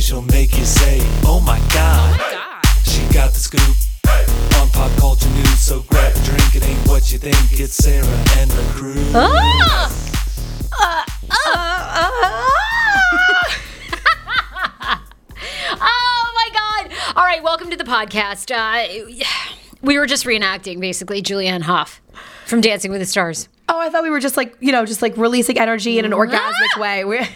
Every day she'll make you say, Oh my god. She got the scoop on pop culture news, so grab a drink. It ain't what you think. It's Sarah and the crew. Ah! oh my God. All right, welcome to the podcast. Uh, we were just reenacting basically Julianne Hough from Dancing with the Stars. Oh, I thought we were just like, you know, just like releasing energy in an orgasmic way. We're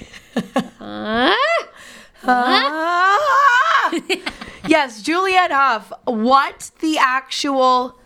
Ah! yes, Juliette Huff. What the actual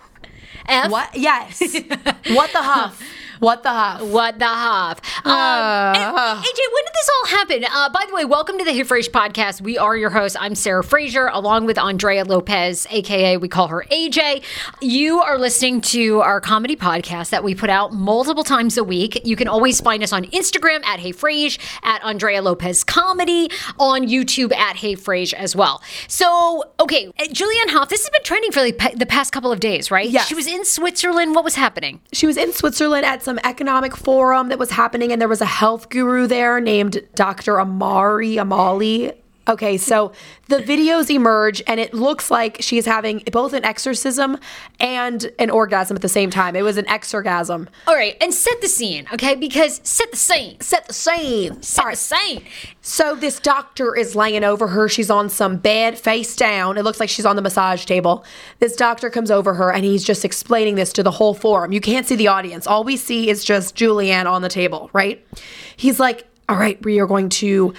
F. what? Yes. what the huff? What the huff? What the Hoff? Um, Uh. and- AJ, when did this all happen? Uh, by the way, welcome to the Hey Fraser podcast. We are your hosts. I'm Sarah Fraser, along with Andrea Lopez, aka we call her AJ. You are listening to our comedy podcast that we put out multiple times a week. You can always find us on Instagram at Hey Fraser, at Andrea Lopez Comedy, on YouTube at Hey Fraser as well. So, okay, uh, Julianne Hough, this has been trending for like the past couple of days, right? Yes. She was in Switzerland. What was happening? She was in Switzerland at some economic forum that was happening, and there was a health guru there named Dr. Amari Amali. Okay, so the videos emerge, and it looks like she's having both an exorcism and an orgasm at the same time. It was an exorgasm. All right, and set the scene, okay? Because set the scene. Set the scene. Set the scene. So this doctor is laying over her. She's on some bed, face down. It looks like she's on the massage table. This doctor comes over her and he's just explaining this to the whole forum. You can't see the audience. All we see is just Julianne on the table, right? He's like, "All right, we are going to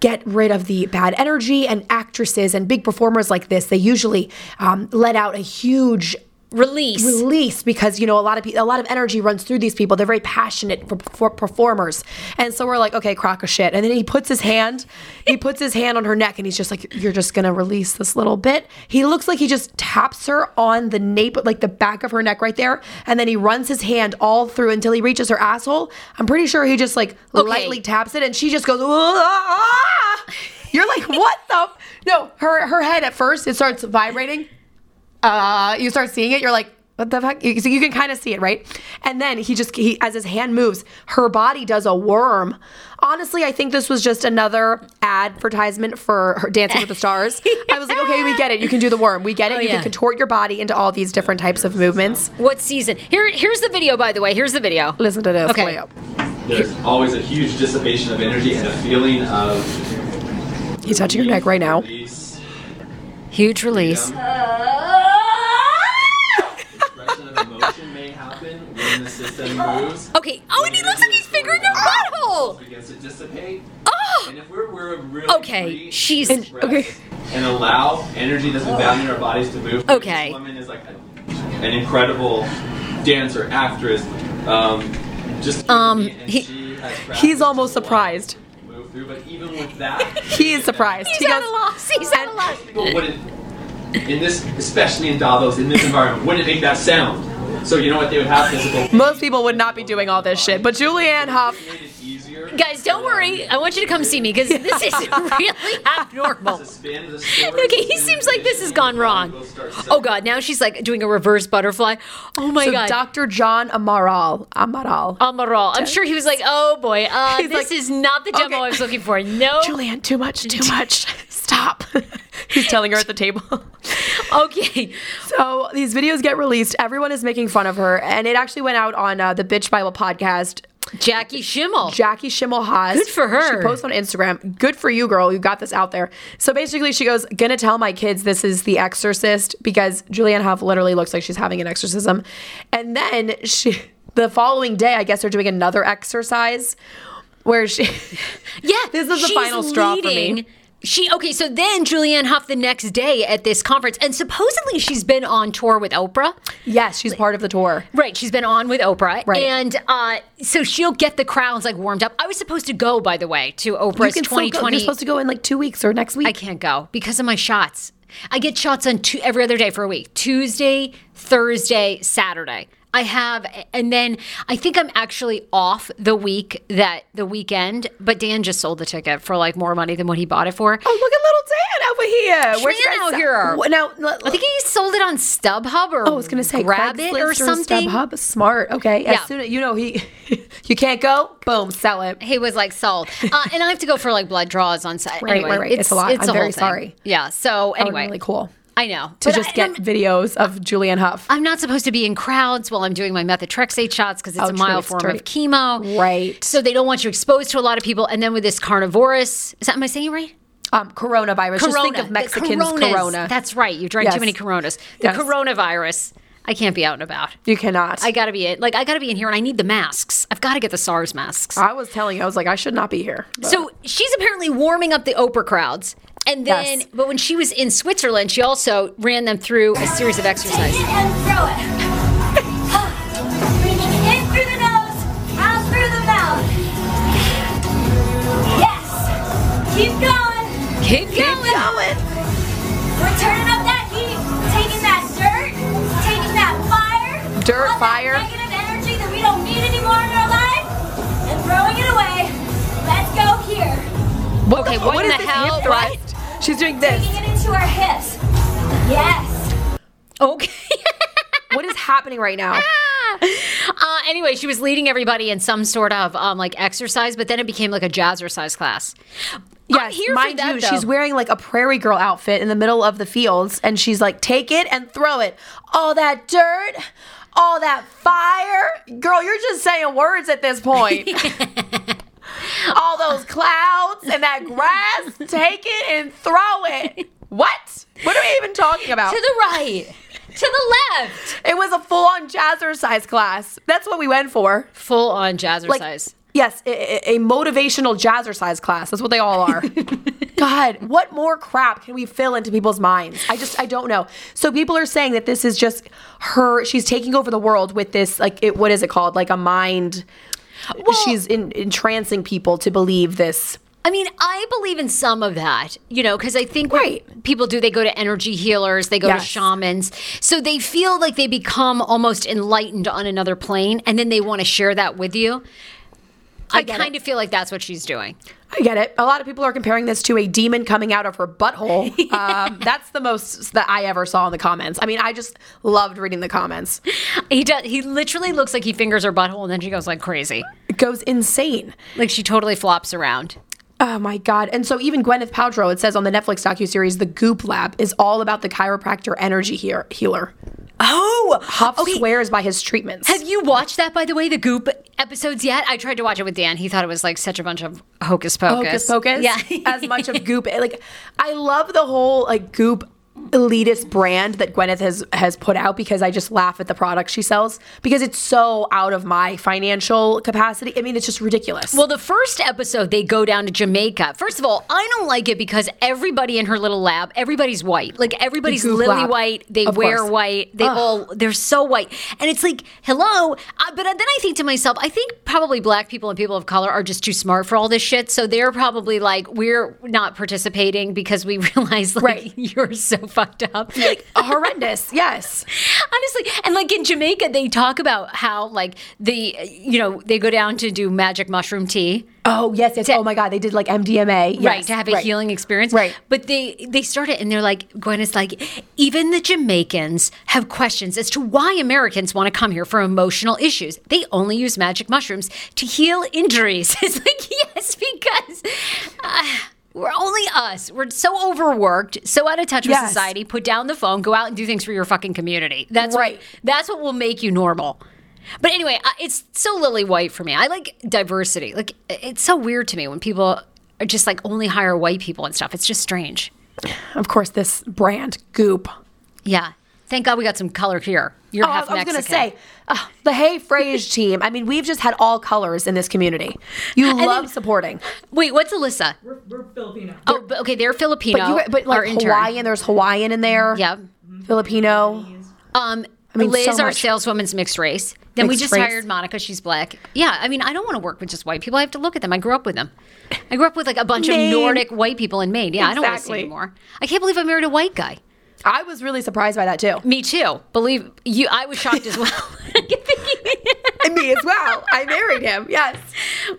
get rid of the bad energy and actresses and big performers like this. They usually um, let out a huge Release. release because you know a lot of pe- a lot of energy runs through these people. They're very passionate for, for performers, and so we're like, okay, crock of shit. And then he puts his hand, he puts his hand on her neck, and he's just like, you're just gonna release this little bit. He looks like he just taps her on the nape, like the back of her neck right there, and then he runs his hand all through until he reaches her asshole. I'm pretty sure he just like Okay. lightly taps it, and she just goes. "Ah!" ah, ah, ah. You're like, what the? f-" No, her her head at first it starts vibrating uh, you start seeing it, you're like, what the fuck? You, so you can kind of see it, right? And then he just, he, as his hand moves, her body does a worm. Honestly, I think this was just another advertisement for her Dancing with the Stars. I was like, okay, we get it. You can do the worm. We get it. Oh, you yeah. can contort your body into all these different types of movements. What season? Here, here's the video. By the way, here's the video. Listen to this. Okay. There's always a huge dissipation of energy and a feeling of He's touching her neck right now. release. Huge release. Expression when the system moves. Okay. Oh, and he looks like he's fingering her butthole. begins to dissipate. Oh. And if we're, we're really Okay, free she's- And- okay. and allow energy that's bound in our bodies to move. Okay. This woman is like a, an incredible dancer, actress. Um, just Um, he- she has practiced He's almost surprised. Through, but even with that, He is surprised. He's he at goes, a loss. He's at a loss. people wouldn't in this especially in Davos in this environment wouldn't it make that sound. So you know what they would have physical most people would not be doing all this shit, but Julianne Hough made it easier. Guys, don't worry. I want you to come see me because this is really abnormal. To spin the story, Okay, he seems like this has gone wrong. Oh God, now she's like doing a reverse butterfly. Oh my So God. Dr. John Amaral, Amaral. Amaral. I'm sure he was like, oh boy, uh, this like, is not the demo okay. I was looking for. No. Julianne, too much, too much. Stop. He's telling her at the table. Okay. So these videos get released. Everyone is making fun of her, and it actually went out on uh, the Bitch Bible podcast. Jackie Schimmel. Jackie Schimmel has. Good for her. She posts on Instagram. Good for you, girl. You got this out there. So basically, she goes, "Gonna tell my kids this is The Exorcist because Julianne Hough literally looks like she's having an exorcism." And then she, the following day, I guess they're doing another exercise where she. yeah. This is the final straw for me. She okay, so then Julianne Hough the next day at this conference, and supposedly she's been on tour with Oprah. yes, she's part of the tour. Right, she's been on with Oprah, Right. and uh, so she'll get the crowds like warmed up. I was supposed to go, by the way, to Oprah's You can still go. 2020. You're supposed to go in like two weeks or next week. I can't go because of my shots. I get shots on two, every other day for a week Tuesday, Thursday, Saturday. I have, and then I think I'm actually off the week that the weekend, but Dan just sold the ticket for like more money than what he bought it for. Oh, look at little Dan over here. Where'd you Dan out here. Now, I think he sold it on StubHub or Oh, I was gonna say Grab it or something. StubHub. Smart. Okay. Yeah. As soon as you know he, you can't go. Boom, sell it. He was like sold, uh, and I have to go for like blood draws on Saturday. Right, anyway, right, right. It's a lot. I'm whole very sorry. Yeah. So anyway, really cool I know to just I- get videos of Julianne Hough. I'm not supposed to be in crowds while I'm doing my methotrexate shots because it's Oh, a mild it's form dirty. of chemo. Right. So they don't want you exposed to a lot of people. And then with this carnivorous, is that am I saying it right? Um, coronavirus. Just think of Mexicans. Corona. That's right. You drank Yes. too many Coronas. The Yes. coronavirus. I can't be out and about. you cannot. I gotta be in, like I gotta be in here, and I need the masks. I've got to get the SARS masks. I was telling you, I was like, I should not be here. But- So she's apparently warming up the Oprah crowds. And then, Yes. but when she was in Switzerland, she also ran them through a series of exercises. Take it and throw it. Breathing in through the nose, out through the mouth. Yes. Keep going. Keep going. going. We're turning up that heat, taking that dirt, taking that fire, Dirt, all fire. that negative energy that we don't need anymore in our life, and throwing it away. Let's go here. Okay, what, in the hell? What? Thrust? She's doing this. Taking it into our hips. Yes. Okay. what is happening right now? uh, anyway, she was leading everybody in some sort of um, like exercise, but then it became like a jazzercise class. I'm Yes, here mind for that, you, though. she's wearing like a prairie girl outfit in the middle of the fields, and she's like, "Take it and throw it. All that dirt, all that fire, girl. You're just saying words at this point. all those clouds and that grass. Take it and throw it. What? What are we even talking about? to the right, to the left. it was a full-on jazzercise class. That's what we went for. Full on jazzercise. Like, yes, a, a- a motivational jazzercise class. That's what they all are. God, what more crap can we fill into people's minds? I just, I don't know. So people are saying that this is just her. She's taking over the world with this, like, it, what is it called? Like a mind. She's in, entrancing people to believe this. I mean, I believe in some of that, you know, because I think what Right. people do, they go to energy healers, they go Yes. to shamans. So they feel like they become almost enlightened on another plane, and then they want to share that with you. I, get kind it. of feel like that's what she's doing. I get it. A lot of people are comparing this to a demon coming out of her butthole. um, that's the most that I ever saw in the comments. I mean, I just loved reading the comments. He does. He literally looks like he fingers her butthole, and then she goes like crazy, It goes insane. like she totally flops around. Oh my god! And so even Gwyneth Paltrow, it says on the Netflix docuseries, "The Goop Lab" is all about the chiropractor energy he- healer. Oh, Hough swears by his treatments. Have you watched that, by the way, the Goop episodes yet? I tried to watch it with Dan. He thought it was like such a bunch of hocus pocus. Hocus pocus. Yeah. as much of Goop. Like, I love the whole like Goop elitist brand that Gwyneth has has put out because I just laugh at the products she sells because it's so out of my financial capacity. I mean, it's just ridiculous. Well, the first episode, they go down to Jamaica. First of all, I don't like it because everybody in her little lab, everybody's white. Like everybody's lily lab. white. They Of wear course. white. They all they're so white, and it's like, hello. Uh, but then I think to myself, I think probably black people and people of color are just too smart for all this shit. So they're probably like, we're not participating because we realize like Right. you're so fucked up. like horrendous. Yes. Honestly, and like in Jamaica, they talk about how like the you know they go down to do magic mushroom tea. Oh yes, yes. oh my God, they did like MDMA. Yes, right to have a right. healing experience Right. but they they started and they're like gwen is like even the jamaicans have questions as to why americans want to come here for emotional issues they only use magic mushrooms to heal injuries it's like yes because uh, we're only us. We're so overworked, so out of touch with society. Put down the phone, go out and do things for your fucking community. That's Right. What, that's what will make you normal. But anyway, it's so lily white for me. I like diversity. Like it's so weird to me when people are just like only hire white people and stuff. It's just strange. Of course, this brand Goop. Yeah. Thank God we got some color here. You're Oh, I half was, I was Mexican. gonna say uh, the Hey Frage team. I mean, we've just had all colors in this community. You love then- supporting, Wait, what's Alyssa? We're, we're Filipino. Oh, but, okay, they're Filipino. but you but like. Hawaiian. There's Hawaiian in there. Yeah. Filipino. Um, I mean, Liz, so our saleswoman's mixed race. Then we just race. hired Monica. She's black. Yeah, I mean, I don't want to work with just white people. I have to look at them. I grew up with them. I grew up with like a bunch Maine. of Nordic white people in Maine. Yeah, I don't want to see Exactly. anymore. I can't believe I married a white guy. I was really surprised by that too. Me too. Believe you, I was shocked as well. And me as well. I married him. Yes.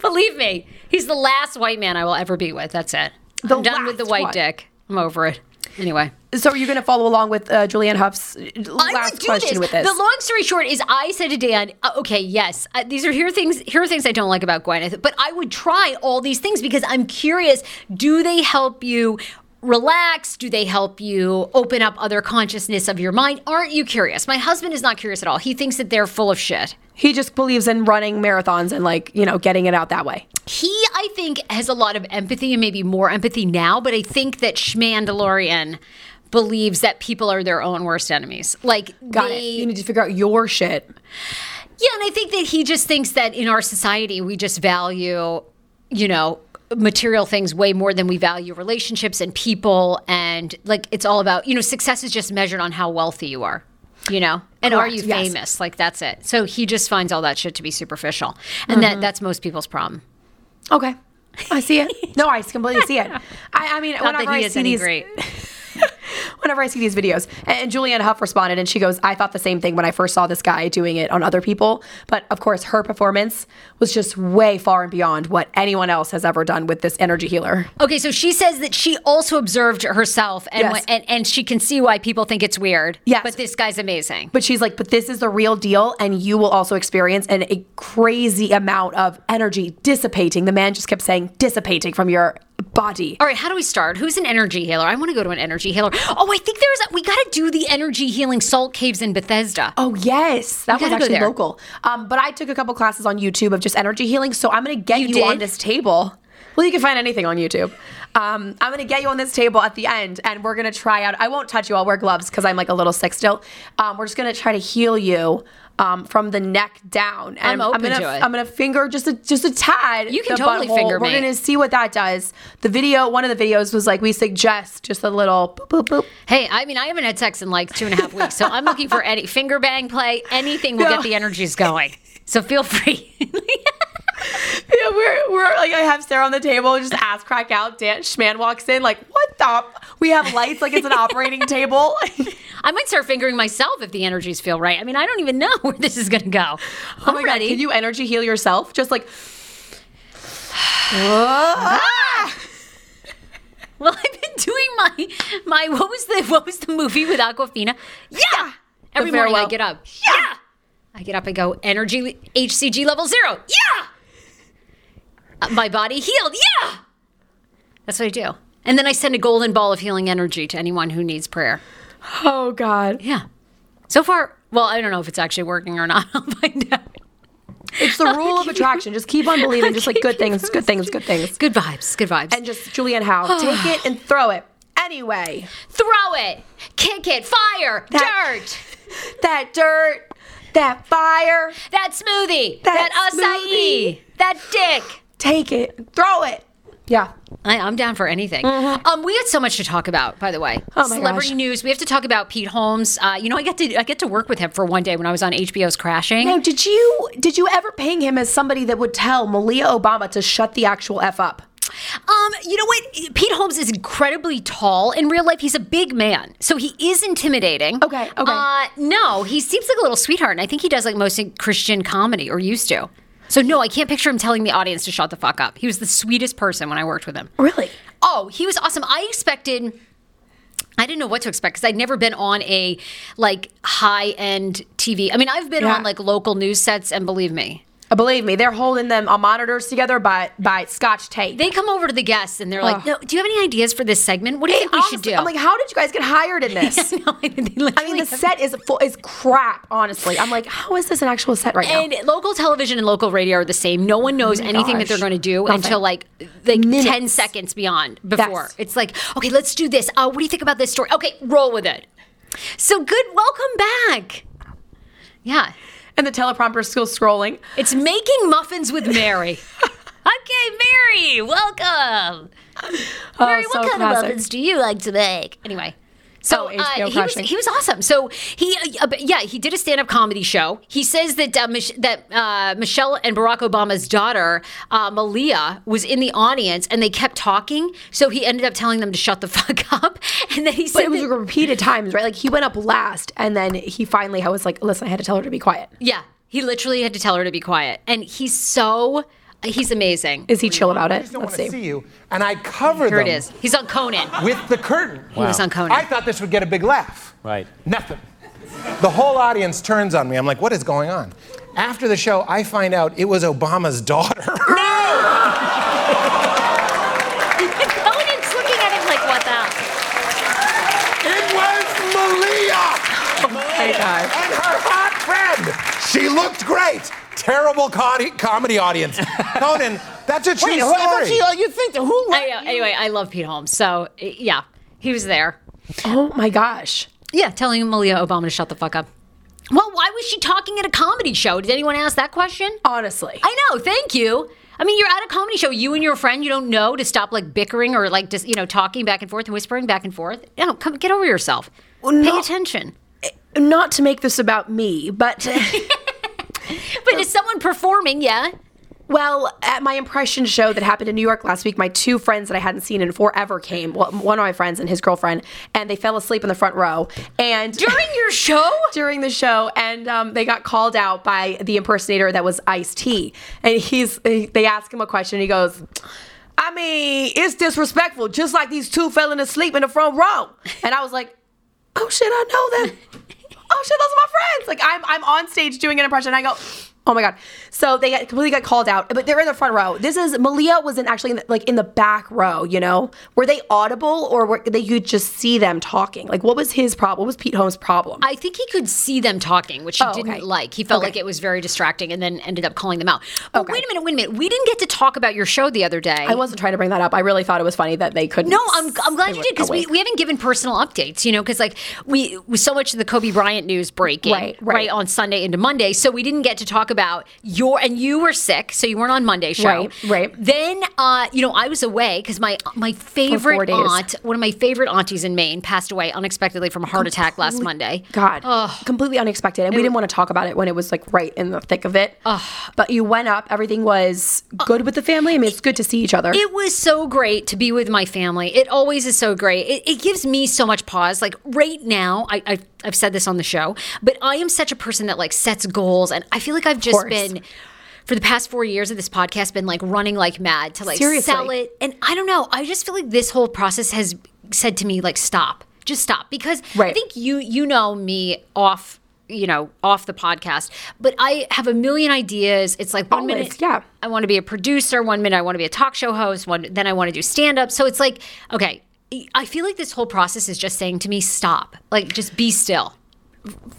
Believe me, he's the last white man I will ever be with. That's it. The I'm done with the white one. dick. I'm over it. Anyway. So are you going to follow along with uh, Julianne Hough's uh, last question with this? The long story short is, I said to Dan, uh, "Okay, yes, uh, these are here things. Here are things I don't like about Gwyneth, but I would try all these things because I'm curious. Do they help you?" Relax? Do they help you open up other consciousness of your mind? Aren't you curious? My husband is not curious at all. He thinks that they're full of shit. he just believes in running marathons and like you know getting it out that way. He, I think, has a lot of empathy and maybe more empathy now, but I think that Schmandalorian believes that people are their own worst enemies. Like, Got they, it. You need to figure out your shit. Yeah, and I think that he just thinks that in our society we just value, you know, material things way more than we value relationships and people and like it's all about, you know, success is just measured on how wealthy you are. You know, and are Correct, you yes. famous? Like that's it. So he just finds all that shit to be superficial, and that mm-hmm. that's most people's problem. Okay. I see it. No, I completely see it. I, I mean, Not whenever that he I is see any these, great. Whenever I see these videos, and Julianne Hough responded, and she goes, "I thought the same thing when I first saw this guy doing it on other people, but of course, her performance was just way far and beyond what anyone else has ever done with this energy healer." Okay, so she says that she also observed herself, and Yes. and and she can see why people think it's weird. Yes. but this guy's amazing. But she's like, "But this is the real deal, and you will also experience an, a crazy amount of energy dissipating." The man just kept saying, "Dissipating from your body." All right, how do we start? Who's an energy healer? I want to go to an energy healer. Oh, I think there's a, we got to do the energy healing salt caves in Bethesda. Oh yes, that was actually local. Um, but I took a couple classes on YouTube of just energy healing, so I'm going to get You you, on this table. Well, you can find anything on YouTube. Um, I'm gonna get you on this table at the end, and we're gonna try out. I won't touch you. I'll wear gloves because I'm like a little sick still. Um, we're just gonna try to heal you um, from the neck down. And I'm open gonna, to it. I'm gonna finger just a just a tad. You can the totally butthole. finger We're me. gonna see what that does. The video, one of the videos was like we suggest just a little boop boop boop. Hey, I mean, I haven't had sex in like two and a half weeks, so I'm looking for any finger bang play. Anything will No. get the energies going. So feel free. Yeah, we're, we're like I have Sarah on the table, just ass crack out. Dan Schman walks in, like, what the? We have lights, like it's an operating table. I might start fingering myself if the energies feel right. I mean, I don't even know where this is going to go. Oh I'm my ready. god, can you energy heal yourself? Just like Ah! well, I've been doing my my what was the what was the movie with Awkwafina? Yeah. Every morning I get up. Yeah. I get up. I go energy HCG level zero. Yeah. Uh, my body healed. Yeah. That's what I do. And then I send a golden ball of healing energy to anyone who needs prayer. Oh god. Yeah. So far, well, I don't know if it's actually working or not. I'll find out. It's the rule of attraction. Just keep on believing, just like good things, good things, good things. Good vibes. Good vibes. And just Julianne Howe, take it and throw it. Anyway, throw it, kick it, fire, That- dirt, that dirt, that fire, that smoothie, That that, acai, smoothie. that dick. Take it, throw it. Yeah. I, I'm down for anything. Um, we had so much to talk about, by the way. Mm-hmm. Oh my Celebrity gosh. news. We have to talk about Pete Holmes. Uh, you know, I get to I get to work with him for one day when I was on HBO's Crashing. Now, did you did you ever ping him as somebody that would tell Malia Obama to shut the actual f up? Um, you know what? Pete Holmes is incredibly tall in real life. He's a big man, so he is intimidating. Okay, okay. Uh, no, he seems like a little sweetheart, and I think he does like most Christian comedy or used to. So no, I can't picture him telling the audience to shut the fuck up. He was the sweetest person when I worked with him. Really? Oh, he was awesome. I expected. I didn't know what to expect because I'd never been on a like high end TV. I mean, I've been Yeah. on like local news sets, and believe me, Believe me, they're holding them on monitors together by by scotch tape. they come over to the guests and they're like, no, "Do you have any ideas for this segment? What do you think we should do?" I'm like, how did you guys get hired in this? no, I mean, they I literally mean, the set is full is crap. Honestly, I'm like, how is this an actual set right now? And local television and local radio are the same. No one knows anything that they're Oh going to do Nothing. until like like ten seconds beyond before. It's like, okay, let's do this. Uh, what do you think about this story? Okay, roll with it. So good. Welcome back. Yeah, And the teleprompter's still scrolling. it's making muffins with Mary. okay, Mary, welcome. Oh, Mary, Oh, so what kind of classic. muffins do you like to make? Anyway. So Oh, uh, he, was, he was awesome. So he, uh, yeah, he did a stand-up comedy show. He says that uh, Mich- that uh, Michelle and Barack Obama's daughter uh, Malia was in the audience, and they kept talking. So he ended up telling them to shut the fuck up. And then he said, But it was that- repeated times, right? Like he went up last, and then he finally I was like, listen, I had to tell her to be quiet. yeah, he literally had to tell her to be quiet. And he's so, he's amazing. Is he chill about I it? just don't Let's want to see. see you. And I cover Here them it is. He's on Conan. with the curtain. He was on Conan. I thought this would get a big laugh. Right. Nothing. The whole audience turns on me. I'm like, what is going on? After the show, I find out it was Obama's daughter. No! Conan's looking at him like, what the? it was Malia! Oh my God. And her hot friend. She looked great. Terrible co- comedy audience. Conan, that's a true Wait, who- I story. she- uh, you think that who? I, uh, anyway, I love Pete Holmes. So uh, yeah, he was there. Oh my gosh. Yeah, telling Malia Obama to shut the fuck up. Well, why was she talking at a comedy show? Did anyone ask that question? Honestly. I know. Thank you. I mean, you're at a comedy show. You and your friend, you don't know to stop like bickering or like just you know talking back and forth and whispering back and forth. No, come get over yourself. Pay no. attention. Not to make this about me, but But is someone performing? Yeah. well, at my impression show that happened in New York last week, my two friends that I hadn't seen in forever came. Well, one of my friends and his girlfriend, and they fell asleep in the front row. And During your show? during the show, and um, they got called out by the impersonator that was Ice T. And he's they ask him a question. And he goes, "I mean, it's disrespectful, just like these two fell asleep in the front row." And I was like, "Oh shit, I know that." Oh shit, those are my friends. Like I'm I'm on stage doing an impression. And I go, Oh my god! So they got completely got called out, but they're in the front row. This is Malia was in actually in the, like in the back row. You know, were they audible or were they could just see them talking? Like, what was his problem? What was Pete Holmes' problem? I think he could see them talking, which he Oh, didn't okay. like. He felt Okay. like it was very distracting and then ended up calling them out. But Okay. wait a minute, wait a minute. We didn't get to talk about your show the other day. I wasn't trying to bring that up. I really thought it was funny that they couldn't. No, I'm, I'm glad you did because we, we haven't given personal updates, you know, because like we so much of the Kobe Bryant news breaking Right, right. on Sunday into Monday, so we didn't get to talk about your and you were sick, so you weren't on Monday show. Right, right. Then, uh, you know, I was away because my my favorite aunt, one of my favorite aunties in Maine, passed away unexpectedly from a heart attack last Monday. God, completely unexpected, and we didn't want to talk about it when it was like right in the thick of it. But you went up. Everything was good with the family. I mean, it's good to see each other. It was so great to be with my family. It always is so great. It, it gives me so much pause. Like right now, I, I, I've said this on the show, but I am such a person that like sets goals, and I feel like I've just course. been. For the past four years of this podcast, been like running like mad to like Seriously. sell it, and I don't know. I just feel like this whole process has said to me like stop, just stop, because right. I think you you know me off you know off the podcast, but I have a million ideas. It's like one Always, minute, yeah. I want to be a producer. One minute I want to be a talk show host. One then I want to do stand up. So it's like, okay, I feel like this whole process is just saying to me, stop. Like just be still.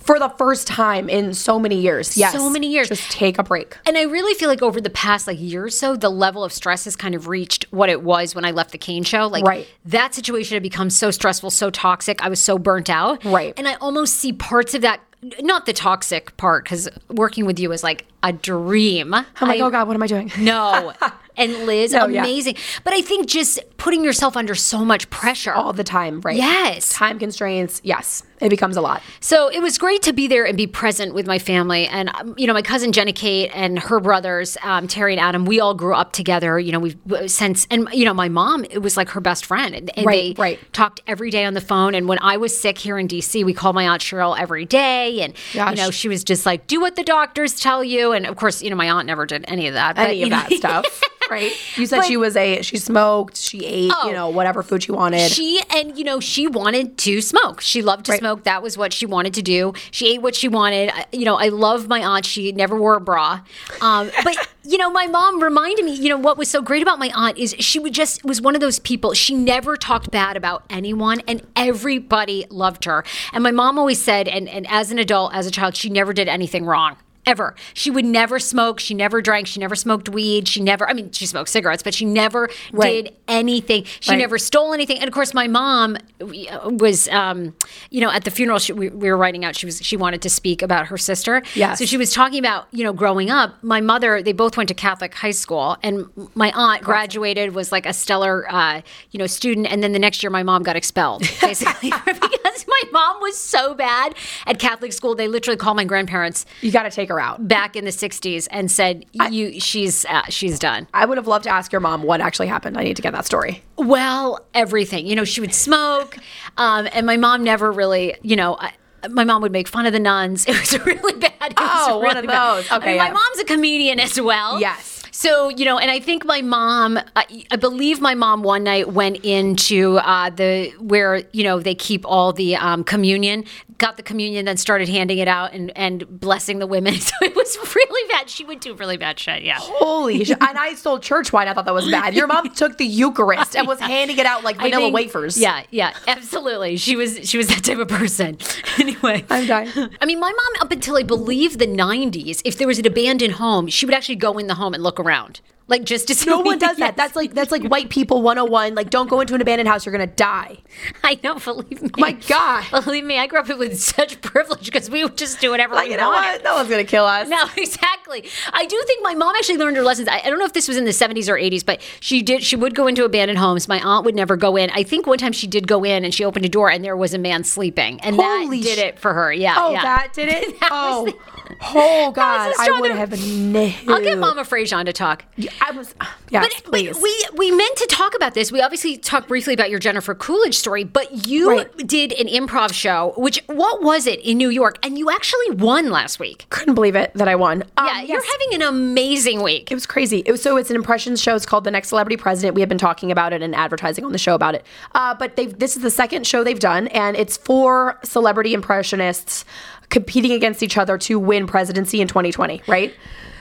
For the first time in so many years. Yes, So many years. Just take a break. And I really feel like over the past like year or so, the level of stress has kind of reached what it was when I left the Kane show. Like Right. that situation had become so stressful, so toxic. I was so burnt out. Right. And I almost see parts of that not the toxic part, because working with you is like a dream. I'm like, I- oh God, what am I doing? No. And Liz, No, yeah. amazing. But I think just putting yourself under so much pressure. All the time, right? Yes. Time constraints. Yes, it becomes a lot. So it was great to be there and be present with my family. And, um, you know, my cousin Jenna Kate and her brothers, um, Terry and Adam, we all grew up together. You know, we've since, and, you know, my mom, it was like her best friend. And, and Right, they right. talked every day on the phone. And when I was sick here in DC, we called my Aunt Cheryl every day. And, Gosh. you know, she was just like, do what the doctors tell you. And of course, you know, my aunt never did any of that. Any you of know- that stuff, right? You said But- she was a she smoked, she ate, Oh. you know, whatever food she wanted. She and you know she wanted to smoke. She loved to Right. smoke. That was what she wanted to do. She ate what she wanted. I- You know, I love my aunt. She never wore a bra. Um, but you know, my mom reminded me. You know, what was so great about my aunt is she would just was one of those people. She never talked bad about anyone, and everybody loved her. And my mom always said, and and as an adult, as a child, she never did anything wrong. Ever. She would never smoke. She never drank. She never smoked weed. She never, I mean, she smoked cigarettes, but she never Right. did anything. She Right. never stole anything. And of course, my mom uh, was, um, you know, at the funeral. She, we, we were writing out. She was she wanted to speak about her sister. Yes. So she was talking about you know growing up. My mother. They both went to Catholic high school, and my aunt graduated was like a stellar, uh, you know, student. And then the next year, my mom got expelled basically my mom was so bad at Catholic school. They literally called my grandparents you got to take her out. back in the '60s and said, "You, she's uh, she's done." I would have loved to ask your mom what actually happened. I need to get that story. Well, everything. You know, she would smoke, um, and my mom never really, you know. I, my mom would make fun of the nuns. It was really bad. It was Oh, one really of bad. those. I Okay, mean, my mom's a comedian as well. Yes. So you know, and I think my mom, I, I believe my mom one night went into uh, the where you know they keep all the um, communion, got the communion, then started handing it out and and blessing the women. So it was really bad. She would do really bad shit. Yeah. Holy shit. And I stole church wine. I thought that was bad. Your mom took the Eucharist and was handing it out like vanilla think- wafers. Yeah, yeah, absolutely. She was she was that type of person. anyway, I'm dying. I mean, my mom, up until I believe the '90s, if there was an abandoned home, she would actually go in the home and look around, like just to see. No one does that. That's like that's like white people 101. Like don't go into an abandoned house, you're gonna die. I know. Believe me. My God. Believe me, I grew up with such privilege because we would just do whatever Like, we you know wanted. what? No one's gonna kill us. No, exactly. I do think my mom actually learned her lessons. I, I don't know if this was in the 70s or 80s, but she did. She would go into abandoned homes. My aunt would never go in. I think one time she did go in and she opened a door and there was a man sleeping, and Holy that did sh- it for her. Yeah. Oh, yeah. that did it? That oh. was oh, oh God. I would have no. I'll get Mama Frasian to talk. I was, yes, But, please. but we we meant to talk about this. We obviously talked briefly about your Jennifer Coolidge story, but you Right. did an improv show. Which what was it in New York? And you actually won last week. couldn't believe it that I won. Um, Yeah, you're yes. having an amazing week. It was crazy. It was so it's an impressions show. It's called The Next Celebrity President. We have been talking about it and advertising on the show about it. Uh, but they've this is the second show they've done, and it's four celebrity impressionists competing against each other to win presidency in 2020. Right.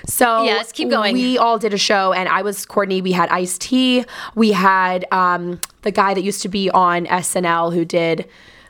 So Yes, keep going. We all did a show, and I was Kourtney. We had Ice T. We had um, the guy that used to be on SNL who did.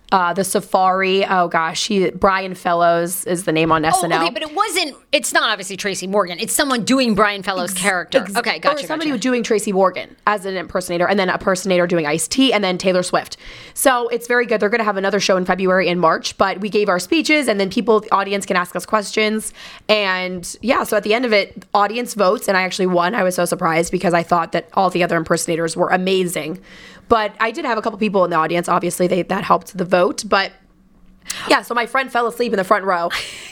Uh, the Safari. Oh gosh, he Brian Fellows is the name on Oh, SNL. okay, but it wasn't. It's not obviously Tracy Morgan. It's someone doing Brian Fellow's character. Ex- okay, gotcha. Or somebody gotcha. doing Tracy Morgan as an impersonator, and then a impersonator doing Ice T, and then Taylor Swift. So it's very good. They're going to have another show in February and March, but we gave our speeches, and then people, the audience, can ask us questions, and yeah. So at the end of it, audience votes, and I actually won. I was so surprised because I thought that all the other impersonators were amazing, but I did have a couple people in the audience. Obviously, they that helped the vote, but. Yeah, so my friend fell asleep in the front row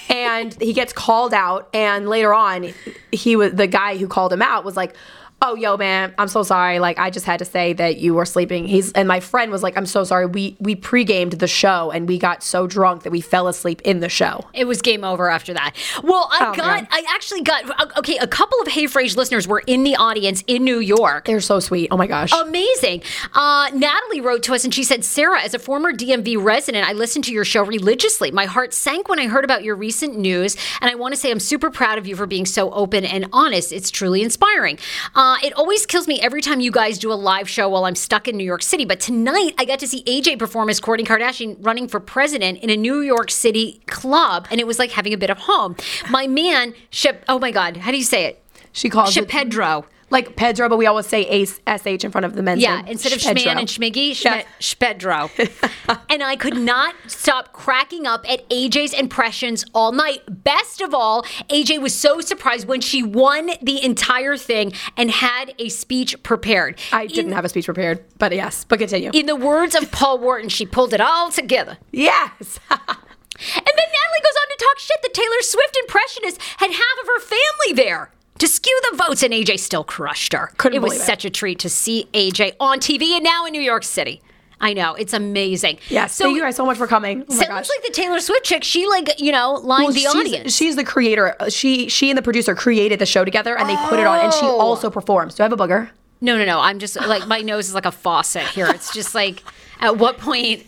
and he gets called out and later on he was the guy who called him out was like, "Oh, yo man, I'm so sorry. Like I just had to say that you were sleeping." He's and my friend was like, "I'm so sorry. We we pre-gamed the show and we got so drunk that we fell asleep in the show." It was game over after that. Well, I Oh, got, man. I actually got, okay, a couple of Hey Frage listeners were in the audience in New York. They're so sweet. Oh my gosh. Amazing. Uh, Natalie wrote to us and she said, Sarah, as a former DMV resident, I listened to your show religiously. My heart sank when I heard about your recent news. And I want to say I'm super proud of you for being so open and honest. It's truly inspiring. Uh, Uh, it always kills me every time you guys do a live show while I'm stuck in New York City. But tonight I got to see AJ perform as Kourtney Kardashian running for president in a New York City club. And it was like having a bit of home. My man, Shep, oh my God, how do you say it? she calls it Shepedro. Like Pedro, but we always say ace sh in front of the men's Yeah, name. instead of. Schman and Schmiggy, Shpedro. and I could not stop cracking up at AJ's impressions all night. Best of all, AJ was so surprised when she won the entire thing and had a speech prepared. I didn't have a speech prepared, but yes, but continue. In the words of Paul Wharton, she pulled it all together. yes. And then Natalie goes on to talk shit that Taylor Swift impressionist had half of her family there to skew the votes, and AJ still crushed her. Couldn't it was it. such a treat to see AJ on TV and now in New York City. I know it's amazing. yes. so Thank you guys so much for coming. Oh my sounds gosh. like the Taylor Swift chick. She like you know lined Well, the she's, audience. She's the creator. She she and the producer created the show together, and they put it on. And she Oh. also performs. Do I have a booger? no, no, no. I'm just like my nose is like a faucet here. It's just like at what point.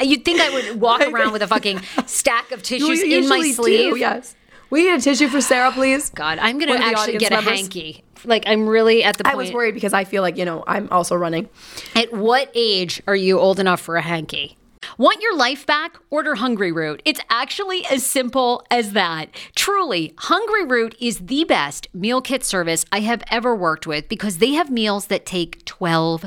You'd think I would walk around with a fucking stack of tissues in my sleeve. do, yes. We need a tissue for Sarah, please. God, I'm of the actually get a hanky. Like I'm really at the point. I was worried because I feel like you know I'm also running. At what age are you old enough for a hanky? Want your life back? Order Hungry Root. It's actually as simple as that. Truly, Hungry Root is the best meal kit service I have ever worked with because they have meals that take 12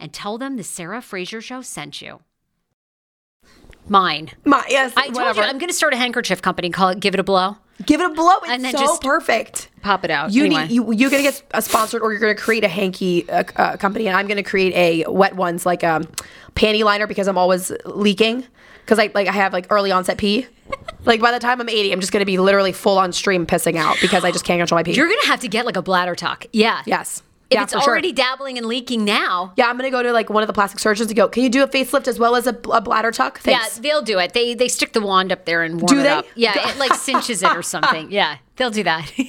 and tell them the Sarah Fraser Show sent you. Mine. My, yes, I told whatever. you I'm going to start a handkerchief company. Call it Give It a Blow. Give it a blow. It's And then so just perfect. Pop it out. You Anyway. need you you're gonna get a sponsored or you're gonna create a hanky uh, uh, company and I'm gonna create a wet ones like a panty liner because I'm always leaking because I like I have like early onset pee. like by the time I'm 80, I'm just gonna be literally full on stream pissing out because I just can't control my pee. You're going to have to get like a bladder tuck. Yeah. yes. If yeah, it's for sure. already dabbling and leaking now, Yeah, I'm gonna go to like one of the plastic surgeons and go. Can you do a facelift as well as a, a bladder tuck? Thanks. yeah, they'll do it. They they stick the wand up there and warm Do it they? up. Yeah, it like cinches it or something. Yeah, they'll do that.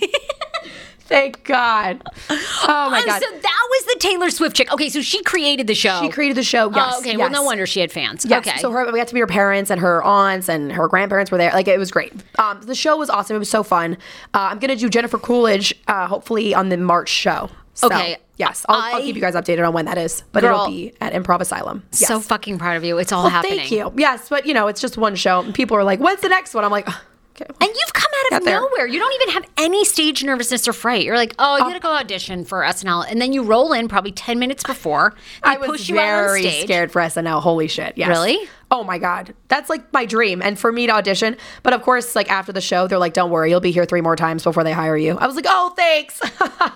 Thank God. Oh my Oh, God. So that was the Taylor Swift chick. Okay, so she created the show. she created the show. Yes. Oh, okay, well, no wonder she had fans. Yes. Okay. So her, we got to meet her parents and her aunts and her grandparents were there. Like it was great. Um, the show was awesome. It was so fun. Uh, I'm gonna do Jennifer Coolidge uh, hopefully on the March show. So, Okay. Yes, I'll, I'll keep you guys updated on when that is, but Girl. it'll be at Improv Asylum. Yes. So fucking proud of you. It's all Well, happening. thank you. Yes, but you know it's just one show, and people are like, "When's the next one?" I'm like, "Okay." And you've come out of nowhere. You don't even have any stage nervousness or fright. You're like, oh, you oh. gotta go audition for SNL, and then you roll in probably ten minutes before. They I was push you out on very stage. scared for SNL. Holy shit! Yes. Really? Oh my god, that's like my dream, and for me to audition. But of course, like after the show, they're like, "Don't worry, you'll be here three more times before they hire you." I was like, "Oh, thanks."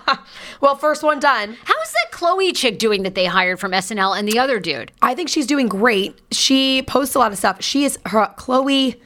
well, first one done. How's that Chloe chick doing that they hired from SNL and the other dude? I think she's doing great. She posts a lot of stuff. She is her Chloe.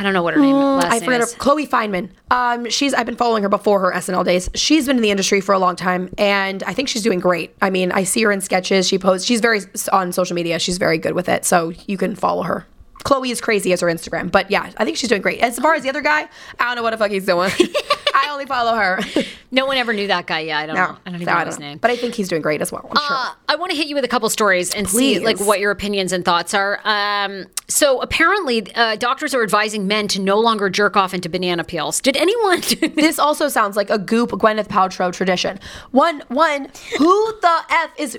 I don't know what her name last I forget her. is. Chloe Fineman. Um, she's I've been following her before her SNL days. She's been in the industry for a long time, and I think she's doing great. I mean, I see her in sketches. She posts. She's very on social media. She's very good with it, so you can follow her. Chloe is crazy as her Instagram, but yeah, I think she's doing great. As far as the other guy, I don't know what the fuck he's doing. I only follow her. No one ever knew that guy. Yeah, I don't no, know. I don't even so know I his don't know. name. But I think he's doing great as well. I'm sure. Uh, I want to hit you with a couple stories and see like what your opinions and thoughts are. Um, so apparently, uh, doctors are advising men to no longer jerk off into banana peels. Did anyone? this also sounds like a goop Gwyneth Paltrow tradition. One, one, who the f is?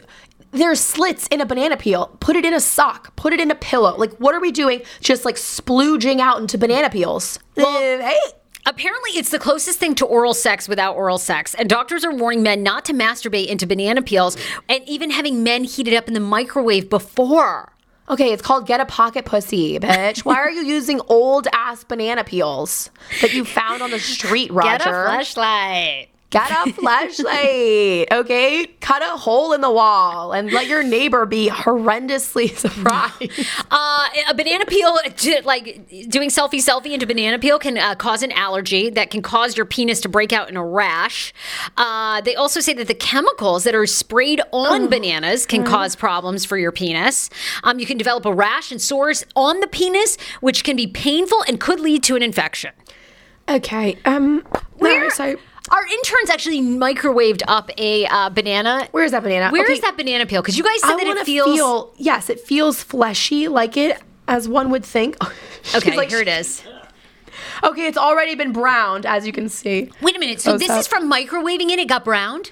There's slits in a banana peel. Put it in a sock. Put it in a pillow. Like, what are we doing? Just like splooging out into banana peels. Uh, hey, Apparently, it's the closest thing to oral sex without oral sex. And doctors are warning men not to masturbate into banana peels and even having men heat it up in the microwave before. okay, it's called get a pocket pussy, bitch. Why are you using old ass banana peels that you found on the street, Roger? Get a flashlight. Get a flashlight, okay? Cut a hole in the wall and let your neighbor be horrendously surprised. Uh, a banana peel, like doing selfie selfie into banana peel, can uh, cause an allergy that can cause your penis to break out in a rash. Uh, they also say that the chemicals that are sprayed on bananas can cause problems for your penis. Um, you can develop a rash and sores on the penis, which can be painful and could lead to an infection. Okay. Um. Where no, so our interns actually microwaved up a uh, banana. where's that banana? Where is Okay, that banana peel? Because you guys said I that it feels. feel. Yes, it feels fleshy, like it as one would think. Okay, like- here it is. Okay, it's already been browned, as you can see. Wait a minute. So Oh, this stop. is from microwaving it. It got browned.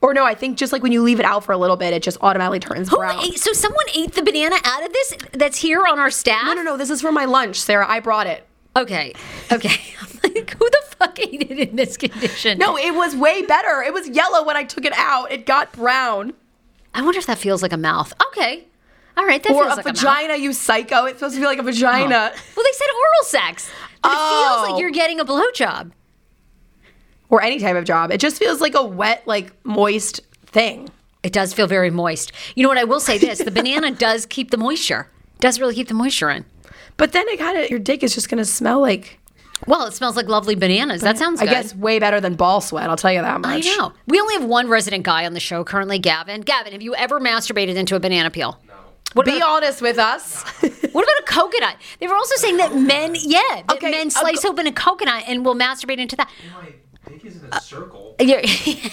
Or no, I think just like when you leave it out for a little bit, it just automatically turns Who brown. ate, so someone ate the banana out of this that's here on our staff? No, no, no. This is for my lunch, Sarah. I brought it. Okay, okay. like, who the fuck ate it in this condition? No, it was way better. It was yellow when I took it out. It got brown. I wonder if that feels like a mouth. Okay, all right, that Or feels a like a mouth. vagina, you psycho. It's supposed to feel like a vagina. Oh. Well, they said oral sex. But it feels Oh. like you're getting a blowjob. Or any type of job. It just feels like a wet, like moist thing. It does feel very moist. You know what? I will say this: the banana does keep the moisture. Does really keep the moisture in. But then it kind of, your dick is just going to smell like, Well, it smells like lovely bananas. That sounds I good. guess, way better than ball sweat. I'll tell you that much. I much. know. We only have one resident guy on the show currently, Gavin. Gavin, have you ever masturbated into a banana peel? No. What Be about, honest with us. what about a coconut? They were also saying that men, yeah, that Okay, men slice co- open a coconut and will masturbate into that. My dick is in a circle. You're- yeah,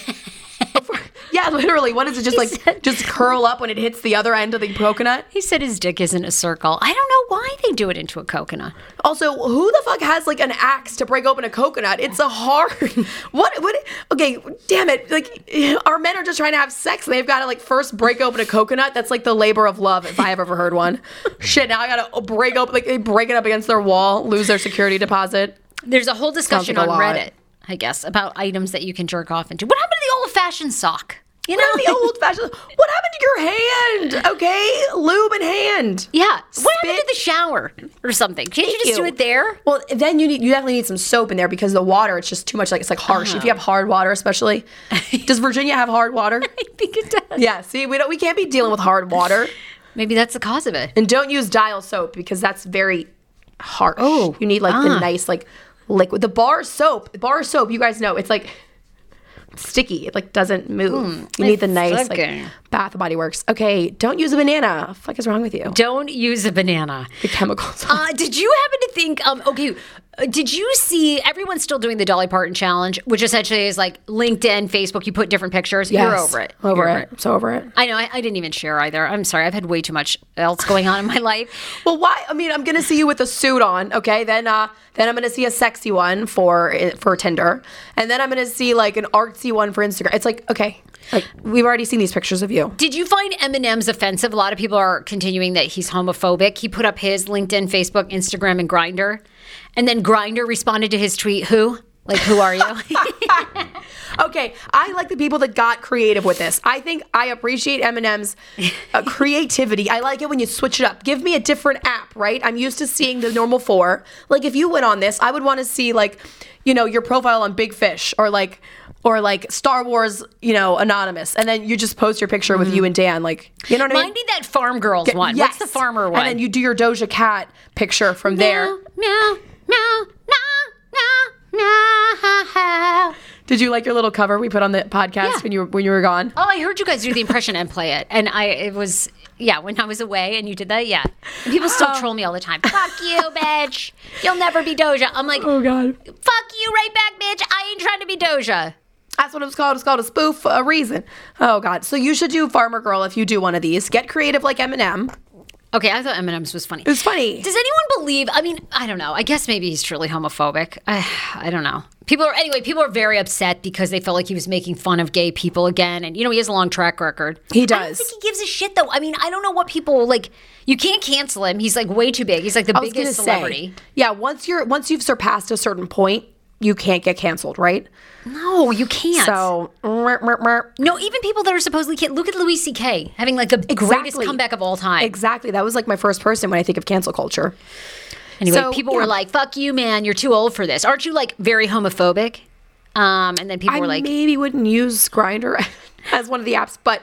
literally. What is it? Just like, just curl up when it hits the other end of the coconut? he said his dick isn't a circle. I don't know why they do it into a coconut. Also, who the fuck has like an axe to break open a coconut? It's a hard. What? What? Okay, damn it! Like our men are just trying to have sex, and they've got to like first break open a coconut. That's like the labor of love, if I have ever heard one. Shit! Now I gotta break open, like they break it up against their wall, lose their security deposit. There's a whole discussion like on. Reddit, I guess, about items that you can jerk off into. What happened to the old fashioned sock? You know, the old fashioned? What happened to your hand? Okay, lube in hand. Yeah. What happened to the shower or something? Can't you just do it there? Well, then you need you definitely need some soap in there because the water it's just too much. Like it's like harsh. If you have hard water, especially. Does Virginia have hard water? I think it does. Yeah. See, we don't. We can't be dealing with hard water. Maybe that's the cause of it. And don't use dial soap because that's very harsh. Oh, you need like ah. the nice like liquid. The bar soap, the bar soap. You guys know it's like sticky. It like doesn't move. you need the nice like. Bath Body Works. Okay, don't use a banana. fuck is wrong with you? Don't use a banana. The chemicals. Uh, did you happen to think? Um, okay, did you see? Everyone's still doing the Dolly Parton challenge, which essentially is like LinkedIn, Facebook. You put different pictures. You're over it. Over You're it. So over it. I know. I, I didn't even share either. I'm sorry. I've had way too much else going on in my life. Well, why? I mean, I'm gonna see you with a suit on, okay? Then, uh, then I'm gonna see a sexy one for for Tinder, and then I'm gonna see like an artsy one for Instagram. It's like, okay, like we've already seen these pictures of you. Did you find Eminem's offensive? A lot of people are continuing that he's homophobic. He put up his LinkedIn, Facebook, Instagram, and Grindr, and then Grindr responded to his tweet. Who? Like, who are you? Okay, I like the people that got creative with this. I think I appreciate Eminem's uh, creativity. I like it when you switch it up. Give me a different app, right? I'm used to seeing the normal four. Like if you went on this, I would want to see like, you know, your profile on Big Fish or like or like Star Wars, you know, anonymous, and then you just post your picture with you and Dan, like, you know what I mean? Mine be that farm girls Get- one. yes. What's the farmer one? And then you do your Doja Cat picture from there. Meow, meow, meow, meow, meow. Did you like your little cover we put on the podcast Yeah. when you were when you were gone? Oh, I heard you guys do the impression and play it, and I it was yeah when I was away and you did that yeah. And people still troll me all the time. Fuck you, bitch. You'll never be Doja. I'm like, Oh God. fuck you right back, bitch. I ain't trying to be Doja. That's what it was called. It's called a spoof for a reason. Oh God. So you should do Farmer Girl if you do one of these. Get creative like Eminem. Okay, I thought Eminem's was funny. It was funny. Does anyone believe? I mean, I don't know. I guess maybe he's truly homophobic. I, I don't know. People are anyway. People are very upset because they felt like he was making fun of gay people again, and you know he has a long track record. He does. I don't think he gives a shit though. I mean, I don't know what people like. You can't cancel him. He's like way too big. He's like the biggest celebrity. say, yeah. Once you're once you've surpassed a certain point, you can't get canceled, right? No, you can't. So, no, even people that are supposedly can't. Look at Louis C.K. having like the greatest comeback of all time. exactly. That was like my first person when I think of cancel culture. Anyway, So, people yeah. were like, "Fuck you, man! You're too old for this." Aren't you like very homophobic? Um, and then people I were like, maybe wouldn't use Grindr as one of the apps, but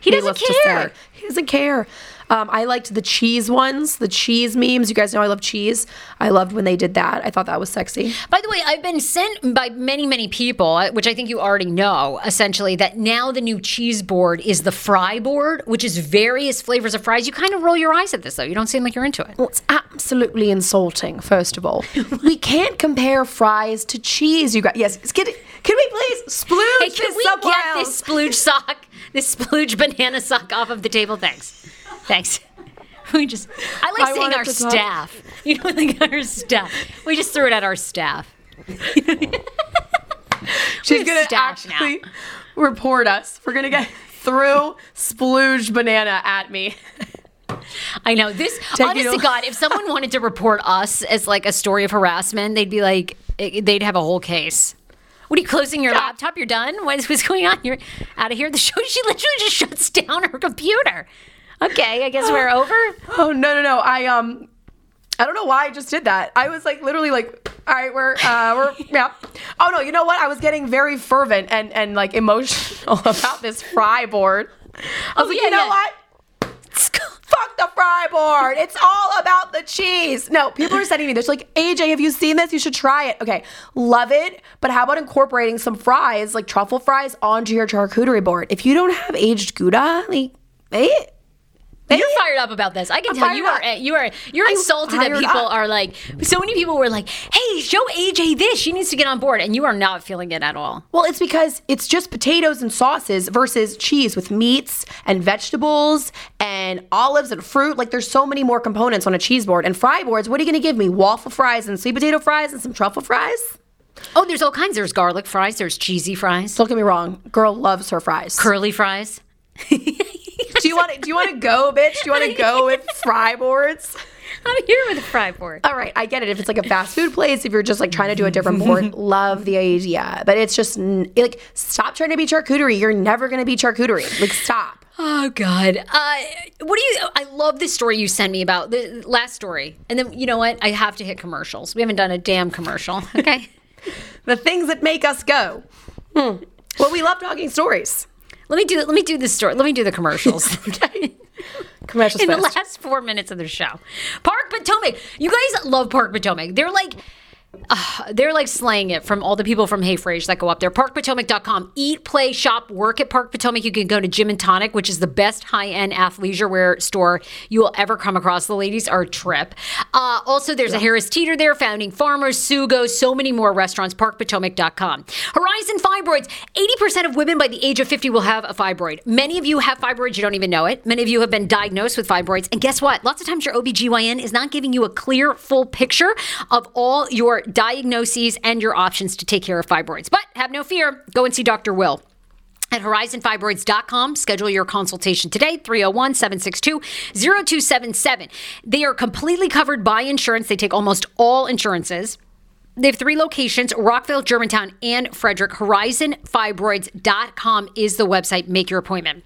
"He doesn't care." He doesn't care. Um, I liked the cheese ones, the cheese memes. You guys know I love cheese. I loved when they did that. I thought that was sexy. By the way, I've been sent by many, many people, which I think you already know, essentially, that now the new cheese board is the fry board, which is various flavors of fries. You kind of roll your eyes at this, though. You don't seem like you're into it. Well, it's absolutely insulting. First of all, we can't compare fries to cheese. You guys, yes. Can, can we please splooge Hey, can we get else? this splooge sock, this splooge banana sock off of the table? Thanks. Thanks. We just, I like I saying our to talk- staff. You know, like our staff. We just threw it at our staff. She's gonna staff now. actually report us. We're gonna get through splooged banana at me. I know this. Take honest to God, if someone wanted to report us as like a story of harassment, they'd be like, eh, they'd have a whole case. What are you closing your laptop? You're done. What is what's going on? You're out of here. The show. She literally just shuts down her computer. Okay, I guess we're over. Oh no no no! I um, I don't know why I just did that. I was like literally like, all right, we're uh, we're yeah. Oh no, you know what? I was getting very fervent and and like emotional about this fry board. I was like, yeah, you know yeah. what? Fuck the fry board. It's all about the cheese. No, people are sending me this like, AJ, have you seen this? You should try it. Okay, love it. But how about incorporating some fries, like truffle fries, onto your charcuterie board? If you don't have aged Gouda, like, eh, You're fired up about this. I can tell fired you are. up. You are. You're insulted that people up. are like. So many people were like, "Hey, show AJ this. She needs to get on board," and you are not feeling it at all. Well, it's because it's just potatoes and sauces versus cheese with meats and vegetables and olives and fruit. Like there's so many more components on a cheese board. And fry boards, what are you going to give me? Waffle fries and sweet potato fries and some truffle fries? Oh, there's all kinds. There's garlic fries. There's cheesy fries. Don't get me wrong, girl loves her fries. Curly fries. Do you want to? Do you want to go, bitch? Do you want to go with fry boards? I'm here with a fry board. All right, I get it. If it's like a fast food place, if you're just like trying to do a different board, love the idea. But it's just like stop trying to be charcuterie. You're never going to be charcuterie. Like stop. Oh God! Uh, what do you? I love this story you sent me about the last story, and then you know what? I have to hit commercials. We haven't done a damn commercial. Okay. The things that make us go. Hmm. Well, we love talking stories. Let me do. Let me do this story. Let me do the commercials. Commercials in the last four minutes of the show. Park Potomac. You guys love Park Potomac. They're like. Uh, they're like slaying it from all the people from Hey Fraser that go up there. ParkPotomac.com. Eat, play, shop, work at Park Potomac. You can go to Gym and Tonic, which is the best high end athleisure wear store you will ever come across. The ladies are a trip. Uh, also, there's a Harris Teeter there, Founding Farmers, Sugo, so many more restaurants. ParkPotomac.com. Horizon Fibroids. 80% of women by the age of 50 will have a fibroid. Many of you have fibroids, you don't even know it. Many of you have been diagnosed with fibroids. And guess what? Lots of times your OBGYN is not giving you a clear, full picture of all your diagnoses and your options to take care of fibroids. But have no fear, go and see Dr. Will. At horizonfibroids.com, schedule your consultation today, 301 762 0277. They are completely covered by insurance. They take almost all insurances. They have three locations Rockville, Germantown, and Frederick. HorizonFibroids.com is the website. Make your appointment.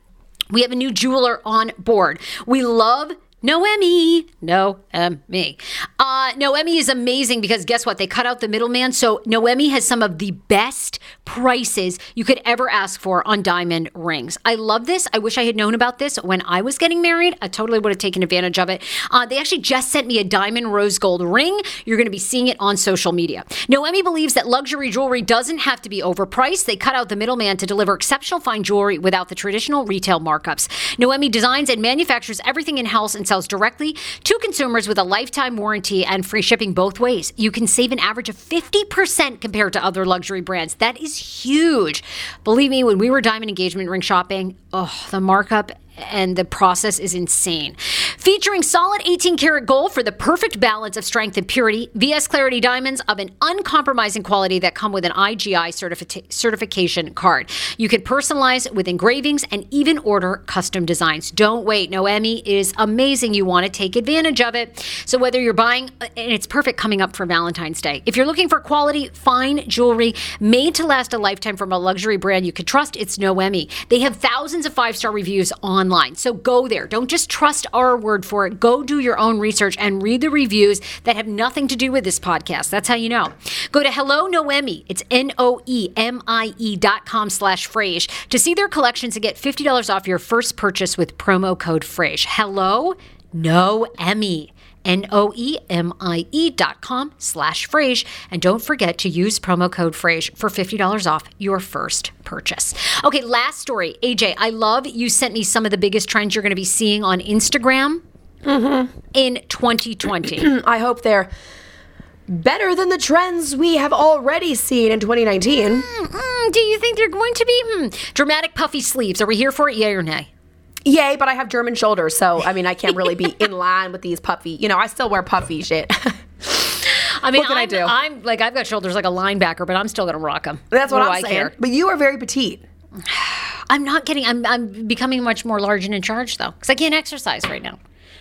We have a new jeweler on board. We love Noemie. Noemie. Uh, Noemie is amazing because guess what? They cut out the middleman. So Noemie has some of the best prices you could ever ask for on diamond rings. I love this. I wish I had known about this when I was getting married. I totally would have taken advantage of it. Uh, they actually just sent me a diamond rose gold ring. You're going to be seeing it on social media. Noemie believes that luxury jewelry doesn't have to be overpriced. They cut out the middleman to deliver exceptional fine jewelry without the traditional retail markups. Noemie designs and manufactures everything in house and sells directly to consumers with a lifetime warranty and free shipping both ways. You can save an average of 50% compared to other luxury brands. That is huge. Believe me, when we were diamond engagement ring shopping, oh, the markup and the process is insane. Featuring solid 18 karat gold for the perfect balance of strength and purity, VS Clarity diamonds of an uncompromising quality that come with an IGI certifi- certification card. You can personalize with engravings and even order custom designs. Don't wait. Noemie is amazing. You want to take advantage of it. So whether you're buying, uh, and it's perfect coming up for Valentine's Day. If you're looking for quality, fine jewelry made to last a lifetime from a luxury brand you can trust, it's Noemie. They have thousands of five star reviews online. So go there. Don't just trust our word for it. Go do your own research and read the reviews that have nothing to do with this podcast. That's how you know. Go to Hello Noemie. It's N O E M I E dot com slash Frase to see their collections and get $50 off your first purchase with promo code Frase. Hello Noemie. O E M I E dot com slash Frase. And don't forget to use promo code Frase for $50 off your first purchase. Okay, last story. AJ, I love you sent me some of the biggest trends you're going to be seeing on Instagram in 2020. I hope they're better than the trends we have already seen in 2019. Mm, do you think they're going to be? Hmm. Dramatic puffy sleeves. Are we here for it? Yay or nay? Yay, but I have German shoulders, so I mean, I can't really be in line with these puffy. You know, I still wear puffy shit. I mean, What can I I'm, do? I'm like I've got shoulders like a linebacker, but I'm still to rock them. That's what, do I'm I saying. care? But you are very petite. I'm not getting. I'm I'm becoming much more large and in charge though, because I can't exercise right now.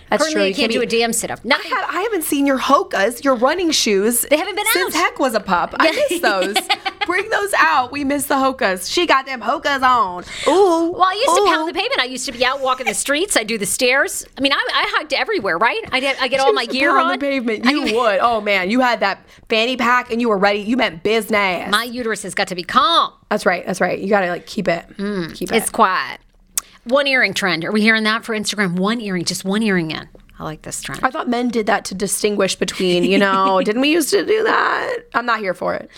That's Currently, true. I You can't can't do be- a damn sit up. I, had, I haven't seen your Hokas, your running shoes. They haven't been since out. Heck was a pup. I miss those. Bring those out. We miss the Hokas. She got them Hokas on. Ooh. Well, I used to pound the pavement. I used to be out walking the streets. I do the stairs. I mean, I, I hiked everywhere, right? I get, I get all my Used to gear pound on. the pavement. I- You would. Oh man, you had that fanny pack and you were ready. You meant business. my uterus has got to be calm. That's right. That's right. You gotta like keep it. Mm. keep it. It's quiet. One earring trend. Are we hearing that for Instagram? One earring, just one earring in. I like this trend. I thought men did that to distinguish between, you know, didn't we used to do that? I'm not here for it.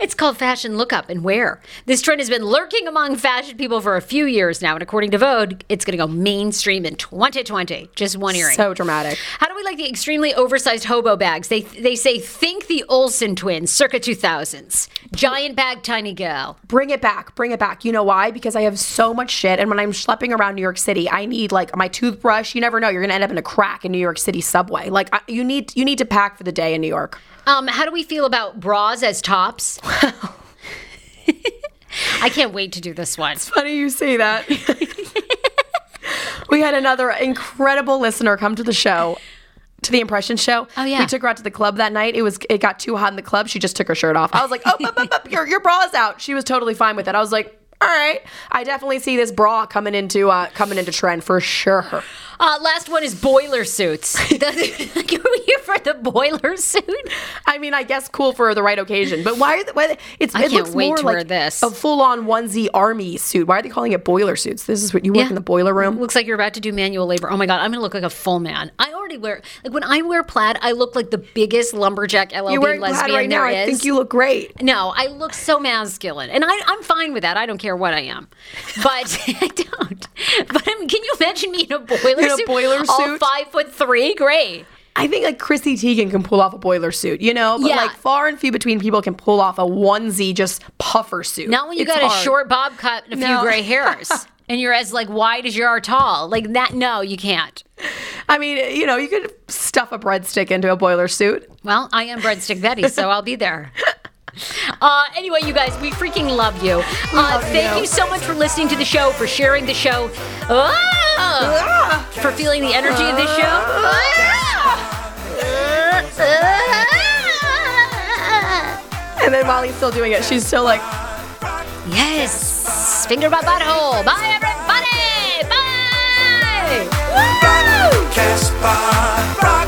It's called fashion lookup and wear. This trend has been lurking among fashion people for a few years now, and according to Vogue, it's going to go mainstream in 2020. Just one earring. So dramatic. How do we like the extremely oversized hobo bags? They they say think the Olsen twins, circa 2000s. Giant bag, tiny girl. Bring it back. Bring it back. You know why? Because I have so much shit. And when I'm schlepping around New York City, I need like my toothbrush. You never know. You're going to end up in a crack in New York City subway. Like I, you need you need to pack for the day in New York. Um, how do we feel about bras as tops? I can't wait to do this one. It's funny you say that. we had another incredible listener come to the show. To the impression show. Oh, yeah. We took her out to the club that night. It was it got too hot in the club. She just took her shirt off. I was like, oh, up, up, up, your your bra's out. She was totally fine with it. I was like, all right. I definitely see this bra coming into uh coming into trend for sure. Uh, last one is boiler suits. Are we here for the boiler suit? I mean, I guess cool for the right occasion, but why? Are the, why it's I it can't looks wait more to like wear this. a full-on onesie army suit. Why are they calling it boiler suits? This is what you work Yeah. in the boiler room. Looks like you're about to do manual labor. Oh my god, I'm gonna look like a full man. I already wear like when I wear plaid, I look like the biggest lumberjack LLB You're wearing lesbian plaid right now. there I think you look great. No, I look so masculine, and I, I'm fine with that. I don't care what I am, but I don't. But I mean, can you imagine me in a boiler In a suit? boiler All suit? five foot three, great. I think like Chrissy Teigen can pull off a boiler suit, you know, but Yeah. like far and few between people can pull off a onesie just puffer suit. Not when you It's got a short bob cut and a few gray hairs, and you're as like wide as you are tall. Like that, no, you can't. I mean, you know, you could stuff a breadstick into a boiler suit. Well, I am Breadstick Betty, so I'll be there. Uh, anyway, you guys, we freaking love you. Uh, love thank you. you. so much for listening to the show, for sharing the show, Ah! for feeling the energy of this show. Ah! And then while he's still doing it, she's still like, Yes. Finger my butthole. Bye, everybody. Bye. Podcast Pod,